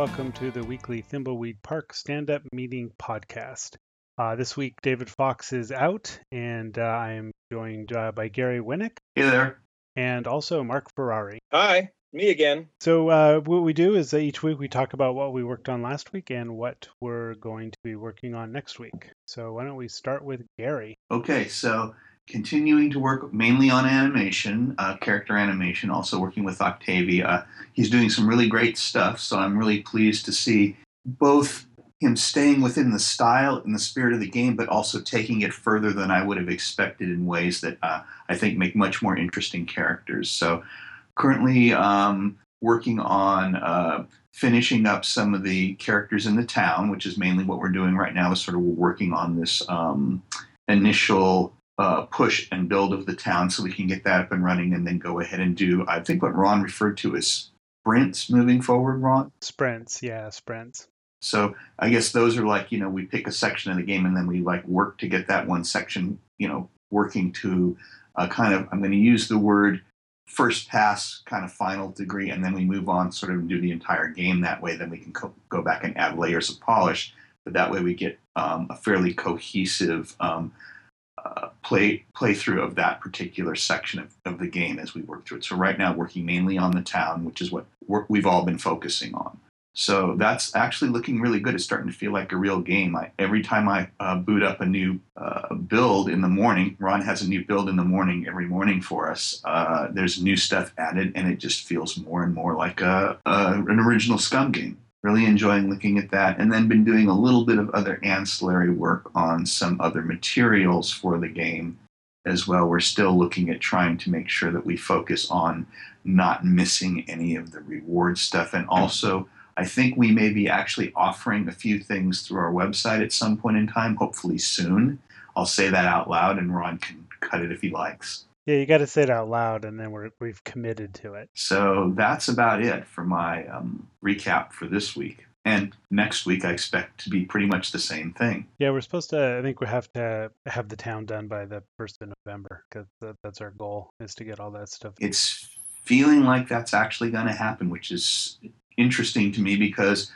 welcome to the weekly Thimbleweed Park stand up meeting podcast. Uh, this week, David Fox is out, and uh, I am joined uh, by Gary Winnick Hey there. and also Mark Ferrari. Hi, me again. So, uh, what we do is that each week we talk about what we worked on last week and what we're going to be working on next week. So, why don't we start with Gary? Okay, so continuing to work mainly on animation, uh, character animation, also working with Octavi. He's doing some really great stuff, so I'm really pleased to see both him staying within the style and the spirit of the game, but also taking it further than I would have expected in ways that uh, I think make much more interesting characters. So, currently um, working on uh, finishing up some of the characters in the town, which is mainly what we're doing right now. Is sort of working on this um, initial uh, push and build of the town, so we can get that up and running, and then go ahead and do. I think what Ron referred to as sprints moving forward. Ron. Sprints, yeah, sprints. So I guess those are like, you know, we pick a section of the game and then we like work to get that one section, you know, working to uh, kind of, I'm going to use the word first pass kind of final degree and then we move on sort of do the entire game that way. Then we can co- go back and add layers of polish. But that way we get um, a fairly cohesive um, uh, play playthrough of that particular section of, of the game as we work through it. So right now working mainly on the town, which is what we've all been focusing on. So that's actually looking really good. It's starting to feel like a real game. I, every time I uh, boot up a new uh, build in the morning, Ron has a new build in the morning every morning for us. Uh, there's new stuff added, and it just feels more and more like a, a an original SCUMM game. Really enjoying looking at that, and then been doing a little bit of other ancillary work on some other materials for the game as well. We're still looking at trying to make sure that we focus on not missing any of the reward stuff, and also I think we may be actually offering a few things through our website at some point in time, hopefully soon. I'll say that out loud, and Ron can cut it if he likes. Yeah, you got to say it out loud, and then we're, we've committed to it. So that's about it for my um, recap for this week. And next week, I expect to be pretty much the same thing. Yeah, we're supposed to. I think we have to have the town done by the first of November because that's our goal is to get all that stuff. It's feeling like that's actually going to happen, which is interesting to me because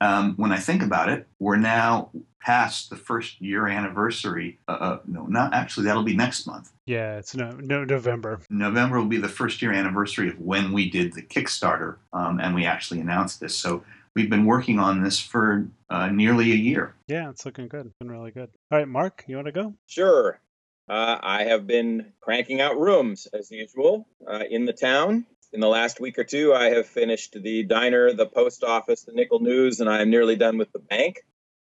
um, when I think about it, we're now past the first year anniversary. Uh, uh, no, not actually. That'll be next month. Yeah, it's no, no November. November will be the first year anniversary of when we did the Kickstarter, um, and we actually announced this. So we've been working on this for uh, nearly a year. Yeah, it's looking good. It's been really good. All right, Mark, you want to go? Sure. Uh, I have been cranking out rooms as usual uh, in the town in the last week or two, I have finished the diner, the post office, the Nickel News, and I'm nearly done with the bank.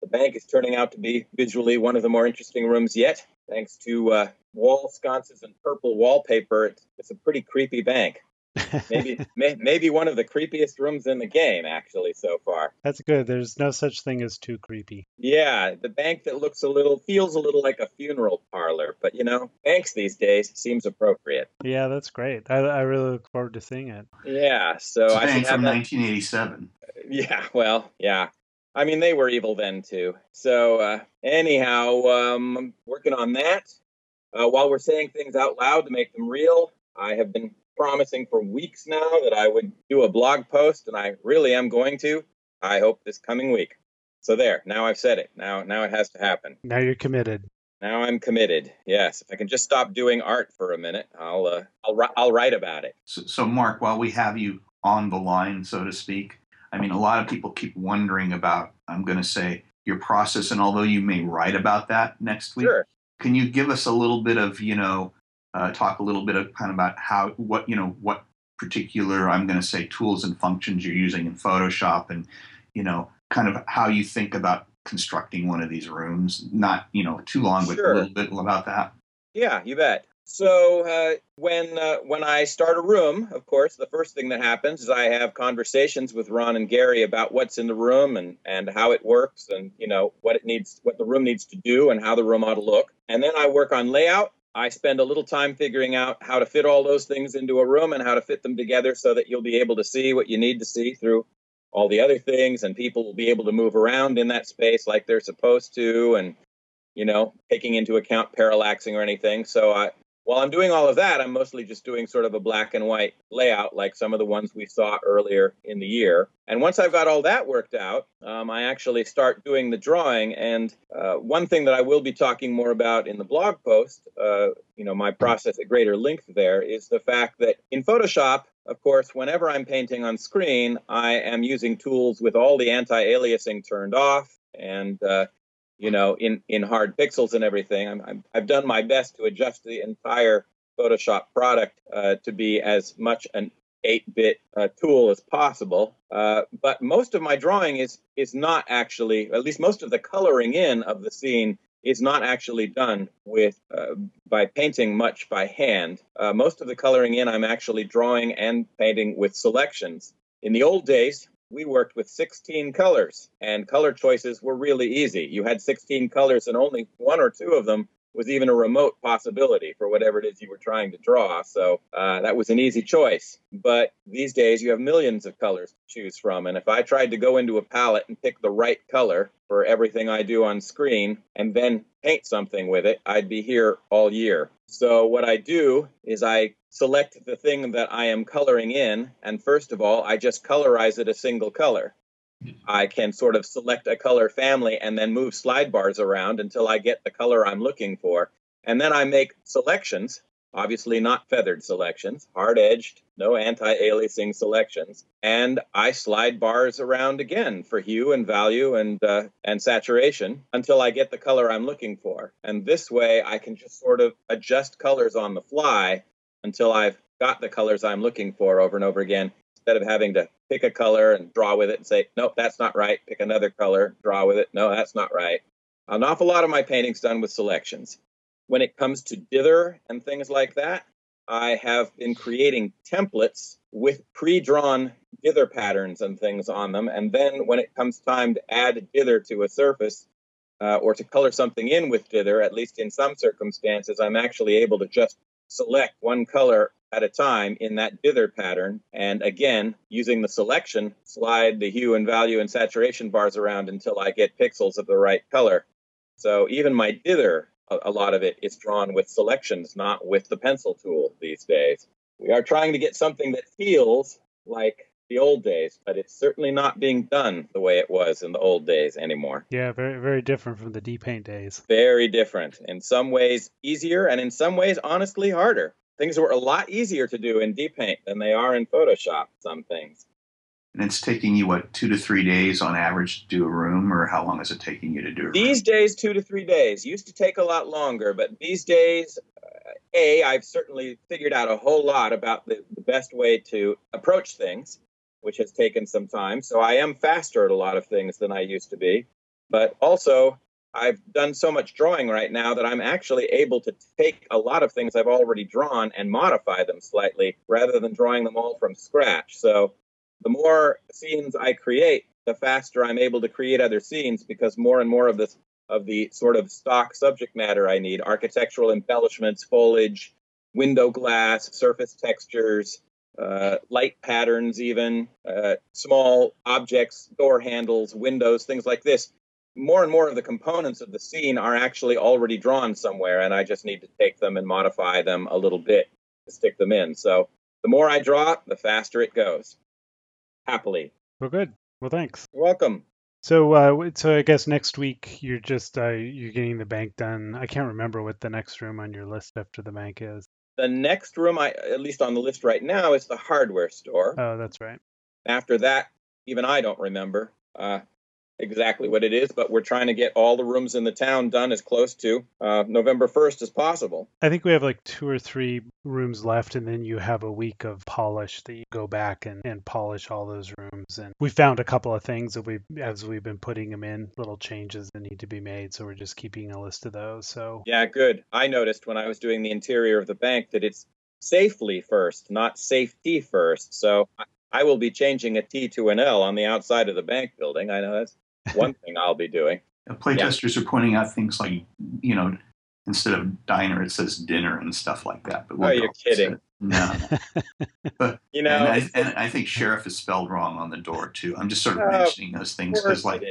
The bank is turning out to be visually one of the more interesting rooms yet, thanks to uh, wall sconces and purple wallpaper. It's, it's a pretty creepy bank. maybe may, maybe one of the creepiest rooms in the game actually so far. That's good. There's no such thing as too creepy. Yeah the bank that looks a little feels a little like a funeral parlor but you know banks these days seems appropriate. Yeah that's great. I, I really look forward to seeing it. Yeah so it's i bank from 1987 yeah well yeah. I mean, they were evil then too. So, uh, anyhow, um, working on that. Uh, while we're saying things out loud to make them real, I have been promising for weeks now that I would do a blog post, and I really am going to. I hope this coming week. So there, now I've said it. Now, now it has to happen. Now you're committed. Now I'm committed. Yes, if I can just stop doing art for a minute, I'll uh, I'll I'll write about it. So, so, Mark, while we have you on the line, so to speak, I mean, a lot of people keep wondering about. I'm going to say your process, and although you may write about that next week, sure. can you give us a little bit of you know uh, talk a little bit of kind of about how what you know what particular I'm going to say tools and functions you're using in Photoshop and you know kind of how you think about constructing one of these rooms. Not you know too long, but sure. a little bit about that. Yeah, you bet. So uh, when uh, when I start a room, of course, the first thing that happens is I have conversations with Ron and Gary about what's in the room and and how it works and you know what it needs, what the room needs to do, and how the room ought to look. And then I work on layout I spend a little time figuring out how to fit all those things into a room and how to fit them together so that you'll be able to see what you need to see through all the other things and people will be able to move around in that space like they're supposed to and you know taking into account parallaxing or anything. So i while I'm doing all of that, I'm mostly just doing sort of a black and white layout like some of the ones we saw earlier in the year. And once I've got all that worked out, um, I actually start doing the drawing. And uh, one thing that I will be talking more about in the blog post, uh, you know, my process at greater length there, is the fact that in Photoshop, of course, whenever I'm painting on screen, I am using tools with all the anti-aliasing turned off and uh, you know, in in hard pixels and everything. I'm, i have done my best to adjust the entire Photoshop product uh, to be as much an 8-bit uh, tool as possible. Uh, but most of my drawing is is not actually, at least most of the coloring in of the scene is not actually done with uh, by painting much by hand. Uh, most of the coloring in, I'm actually drawing and painting with selections. In the old days, we worked with 16 colors, and color choices were really easy. You had 16 colors, and only one or two of them was even a remote possibility for whatever it is you were trying to draw. So uh, that was an easy choice. But these days, you have millions of colors to choose from. And if I tried to go into a palette and pick the right color for everything I do on screen and then paint something with it, I'd be here all year. So what I do is I select the thing that I am coloring in, and first of all, I just colorize it a single color. I can sort of select a color family and then move slide bars around until I get the color I'm looking for. And then I make selections, obviously not feathered selections, hard edged, no anti aliasing selections. And I slide bars around again for hue and value and, uh, and saturation until I get the color I'm looking for. And this way I can just sort of adjust colors on the fly until I've got the colors I'm looking for over and over again instead of having to pick a color and draw with it and say, nope, that's not right. Pick another color, draw with it. No, that's not right. An awful lot of my painting's done with selections. When it comes to dither and things like that, I have been creating templates with pre-drawn dither patterns and things on them. And then when it comes time to add dither to a surface uh, or to color something in with dither, at least in some circumstances, I'm actually able to just select one color at a time in that dither pattern. And again, using the selection, slide the hue and value and saturation bars around until I get pixels of the right color. So even my dither, a, lot of it is drawn with selections, not with the pencil tool these days. We are trying to get something that feels like the old days, but it's certainly not being done the way it was in the old days anymore. Yeah, very very different from the dPaint days. Very different. In some ways easier and in some ways honestly harder. Things were a lot easier to do in dPaint than they are in Photoshop, some things. And it's taking you what, 2 to 3 days on average to do a room or how long is it taking you to do a These days 2 to 3 days. Used to take a lot longer, but these days uh, a, I've certainly figured out a whole lot about the, the best way to approach things which has taken some time. So I am faster at a lot of things than I used to be. But also, I've done so much drawing right now that I'm actually able to take a lot of things I've already drawn and modify them slightly rather than drawing them all from scratch. So the more scenes I create, the faster I'm able to create other scenes because more and more of this of the sort of stock subject matter I need, architectural embellishments, foliage, window glass, surface textures, uh, light patterns, even uh, small objects, door handles, windows, things like this. More and more of the components of the scene are actually already drawn somewhere, and I just need to take them and modify them a little bit to stick them in. So the more I draw, the faster it goes. Happily. Well, good. Well, thanks. You're welcome. So, uh, so I guess next week you're just uh, you're getting the bank done. I can't remember what the next room on your list after the bank is. The next room, I at least on the list right now, is the hardware store. Oh, that's right. After that, even I don't remember. Uh, exactly what it is, but we're trying to get all the rooms in the town done as close to uh, November 1st as possible. I think we have like two or three rooms left, and then you have a week of polish that you go back and, and polish all those rooms. And we found a couple of things that we, as we've been putting them in, little changes that need to be made. So we're just keeping a list of those. So yeah, good. I noticed when I was doing the interior of the bank that it's safely first, not safety first. So I will be changing a T to an L on the outside of the bank building. I know that's one thing I'll be doing. Playtesters yeah. are pointing out things like, you know, instead of diner, it says dinner and stuff like that. But we'll oh, you're kidding. No. but, you know, and I, and I, think sheriff is spelled wrong on the door too. I'm just sort of uh, mentioning those things because, like,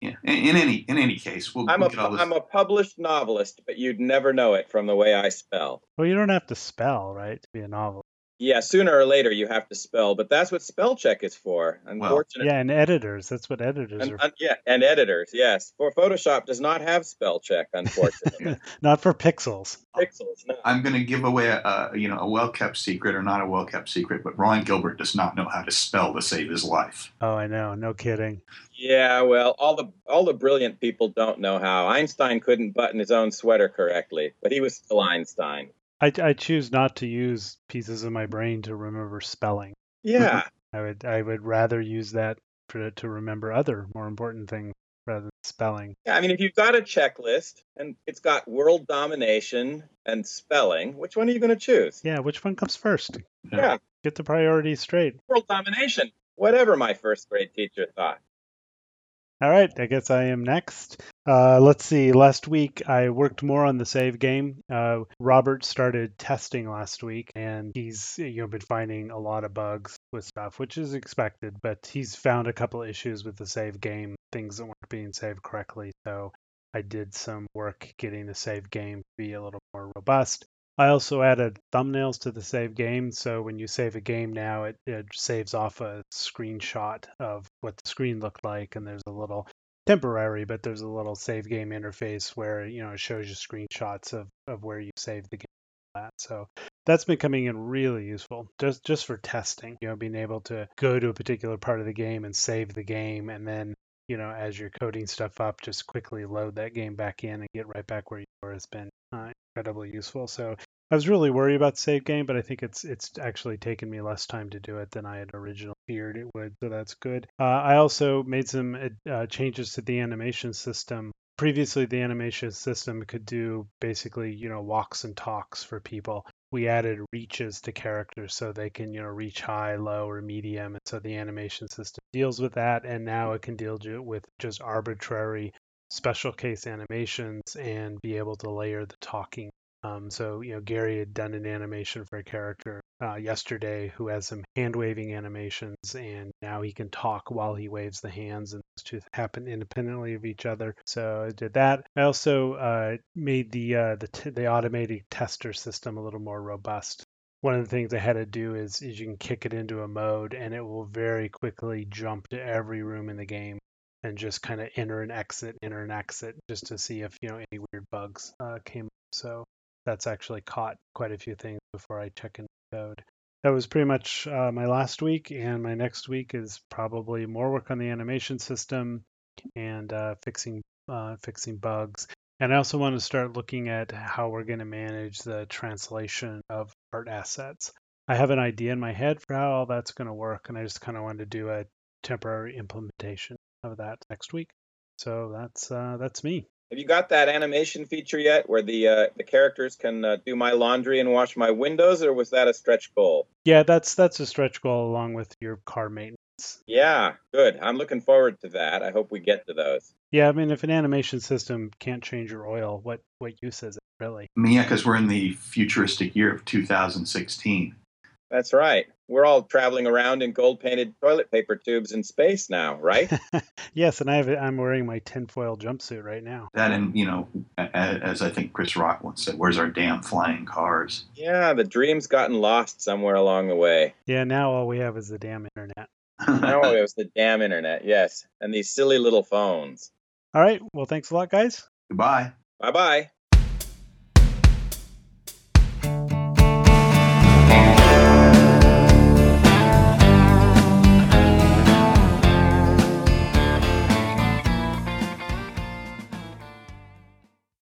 Yeah. In, in any in any case, we'll, I'm we'll a get all this. I'm a published novelist, but you'd never know it from the way I spell. Well, you don't have to spell, right, to be a novel. Yeah, sooner or later you have to spell, but that's what spell check is for. Unfortunately. Yeah, and editors. That's what editors And, are. and- yeah, and editors, yes. For Photoshop does not have spell check, unfortunately. Not for pixels. Pixels, no. I'm going to give away a, a you know a well kept secret or not a well kept secret, but Ron Gilbert does not know how to spell to save his life. Oh, I know. No kidding. Yeah, well, all the all the brilliant people don't know how. Einstein couldn't button his own sweater correctly, but he was still Einstein. I, I choose not to use pieces of my brain to remember spelling. Yeah, I would I would rather use that for, to remember other more important things rather than spelling. yeah. I mean, if you've got a checklist and it's got world domination and spelling, which one are you going to choose? Yeah, which one comes first? Yeah, Get the priorities straight. world domination. Whatever my first grade teacher thought. All right, I guess I am next. Uh, let's see. Last week I worked more on the save game. Uh, Robert started testing last week, and he's you know been finding a lot of bugs with stuff, which is expected. But he's found a couple issues with the save game, things that weren't being saved correctly. So I did some work getting the save game to be a little more robust. I also added thumbnails to the save game, so when you save a game now, it, it saves off a screenshot of what the screen looked like, and there's a little temporary, but there's a little save game interface where you know it shows you screenshots of, of where you saved the game. At. So that's been coming in really useful, just just for testing. You know, being able to go to a particular part of the game and save the game, and then you know as you're coding stuff up, just quickly load that game back in and get right back where you were has been incredibly useful. So I was really worried about save game, but I think it's it's actually taken me less time to do it than I had originally feared it would, so that's good. Uh, I also made some uh, changes to the animation system. Previously, the animation system could do basically, you know, walks and talks for people. We added reaches to characters so they can, you know, reach high, low, or medium, and so the animation system deals with that. And now it can deal with just arbitrary special case animations and be able to layer the talking um, so, you know, Gary had done an animation for a character uh, yesterday who has some hand waving animations, and now he can talk while he waves the hands, and those two happen independently of each other. So I did that. I also uh, made the uh, the t- the automated tester system a little more robust. One of the things I had to do is, is you can kick it into a mode, and it will very quickly jump to every room in the game and just kind of enter and exit, enter and exit, just to see if you know any weird bugs uh, came up. So that's actually caught quite a few things before I check in code. That was pretty much uh, my last week, and my next week is probably more work on the animation system and uh, fixing uh, fixing bugs. And I also want to start looking at how we're going to manage the translation of art assets. I have an idea in my head for how all that's going to work, and I just kind of wanted to do a temporary implementation of that next week. So that's uh, that's me. Have you got that animation feature yet, where the uh, the characters can uh, do my laundry and wash my windows, or was that a stretch goal? Yeah, that's that's a stretch goal along with your car maintenance. Yeah, good. I'm looking forward to that. I hope we get to those. Yeah, I mean, if an animation system can't change your oil, what what use is it really? I mean, yeah, because we're in the futuristic year of 2016. That's right. We're all traveling around in gold painted toilet paper tubes in space now, right? yes, and I have I'm wearing my tinfoil jumpsuit right now. That and you know, a- a- as I think Chris Rock once said, "Where's our damn flying cars?" yeah, the dream's gotten lost somewhere along the way. Yeah, now all we have is the damn internet. Oh, it was the damn internet, yes. And these silly little phones. All right, well, thanks a lot, guys. Goodbye. Bye bye.